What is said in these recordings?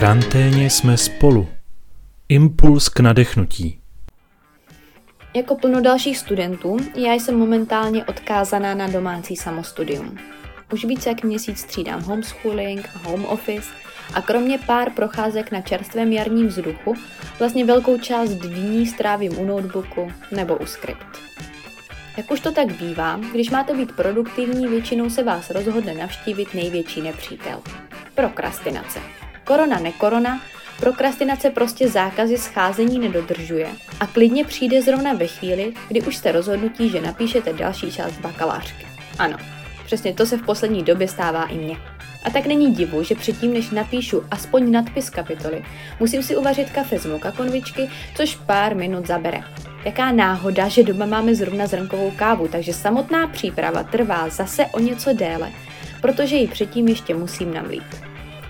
karanténě jsme spolu. Impuls k nadechnutí. Jako plno dalších studentů, já jsem momentálně odkázaná na domácí samostudium. Už více jak měsíc střídám homeschooling home office a kromě pár procházek na čerstvém jarním vzduchu, vlastně velkou část dní strávím u notebooku nebo u skript. Jak už to tak bývá, když máte být produktivní, většinou se vás rozhodne navštívit největší nepřítel. Prokrastinace. Korona nekorona, prokrastinace prostě zákazy scházení nedodržuje a klidně přijde zrovna ve chvíli, kdy už jste rozhodnutí, že napíšete další část bakalářky. Ano, přesně to se v poslední době stává i mně. A tak není divu, že předtím, než napíšu aspoň nadpis kapitoly, musím si uvařit kafe z moka konvičky, což pár minut zabere. Jaká náhoda, že doma máme zrovna zrnkovou kávu, takže samotná příprava trvá zase o něco déle, protože ji předtím ještě musím namlít.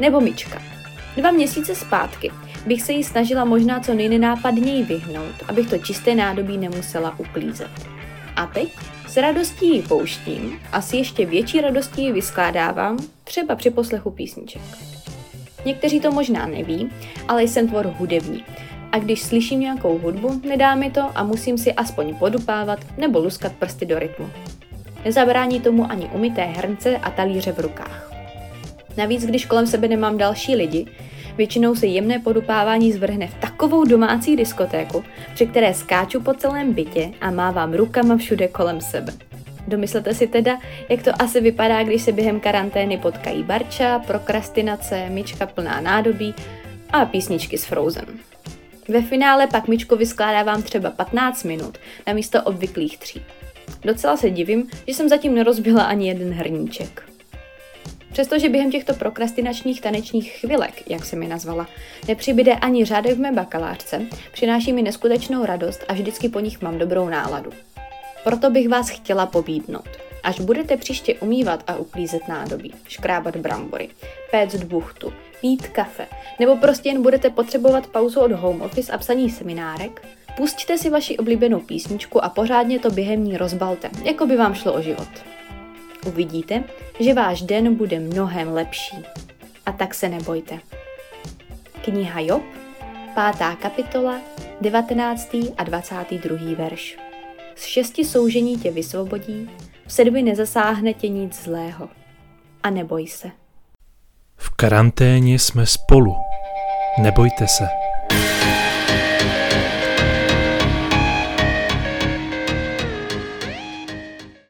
Nebo myčka. Dva měsíce zpátky bych se jí snažila možná co nejnenápadněji vyhnout, abych to čisté nádobí nemusela uklízet. A teď s radostí ji pouštím a s ještě větší radostí ji vyskládávám, třeba při poslechu písniček. Někteří to možná neví, ale jsem tvor hudební. A když slyším nějakou hudbu, nedá mi to a musím si aspoň podupávat nebo luskat prsty do rytmu. Nezabrání tomu ani umyté hrnce a talíře v rukách. Navíc, když kolem sebe nemám další lidi, většinou se jemné podupávání zvrhne v takovou domácí diskotéku, při které skáču po celém bytě a mávám rukama všude kolem sebe. Domyslete si teda, jak to asi vypadá, když se během karantény potkají barča, prokrastinace, myčka plná nádobí a písničky z Frozen. Ve finále pak myčku vyskládávám třeba 15 minut na místo obvyklých tří. Docela se divím, že jsem zatím nerozbila ani jeden hrníček. Přestože během těchto prokrastinačních tanečních chvilek, jak se mi nazvala, nepřibyde ani řádek v mé bakalářce, přináší mi neskutečnou radost a vždycky po nich mám dobrou náladu. Proto bych vás chtěla pobídnout. Až budete příště umývat a uklízet nádobí, škrábat brambory, péct buchtu, pít kafe, nebo prostě jen budete potřebovat pauzu od home office a psaní seminárek, pustíte si vaši oblíbenou písničku a pořádně to během ní rozbalte, jako by vám šlo o život. Uvidíte, že váš den bude mnohem lepší. A tak se nebojte. Kniha Job, pátá kapitola, 19. a 22. verš. Z šesti soužení tě vysvobodí, v sedmi nezasáhne tě nic zlého. A neboj se. V karanténě jsme spolu. Nebojte se.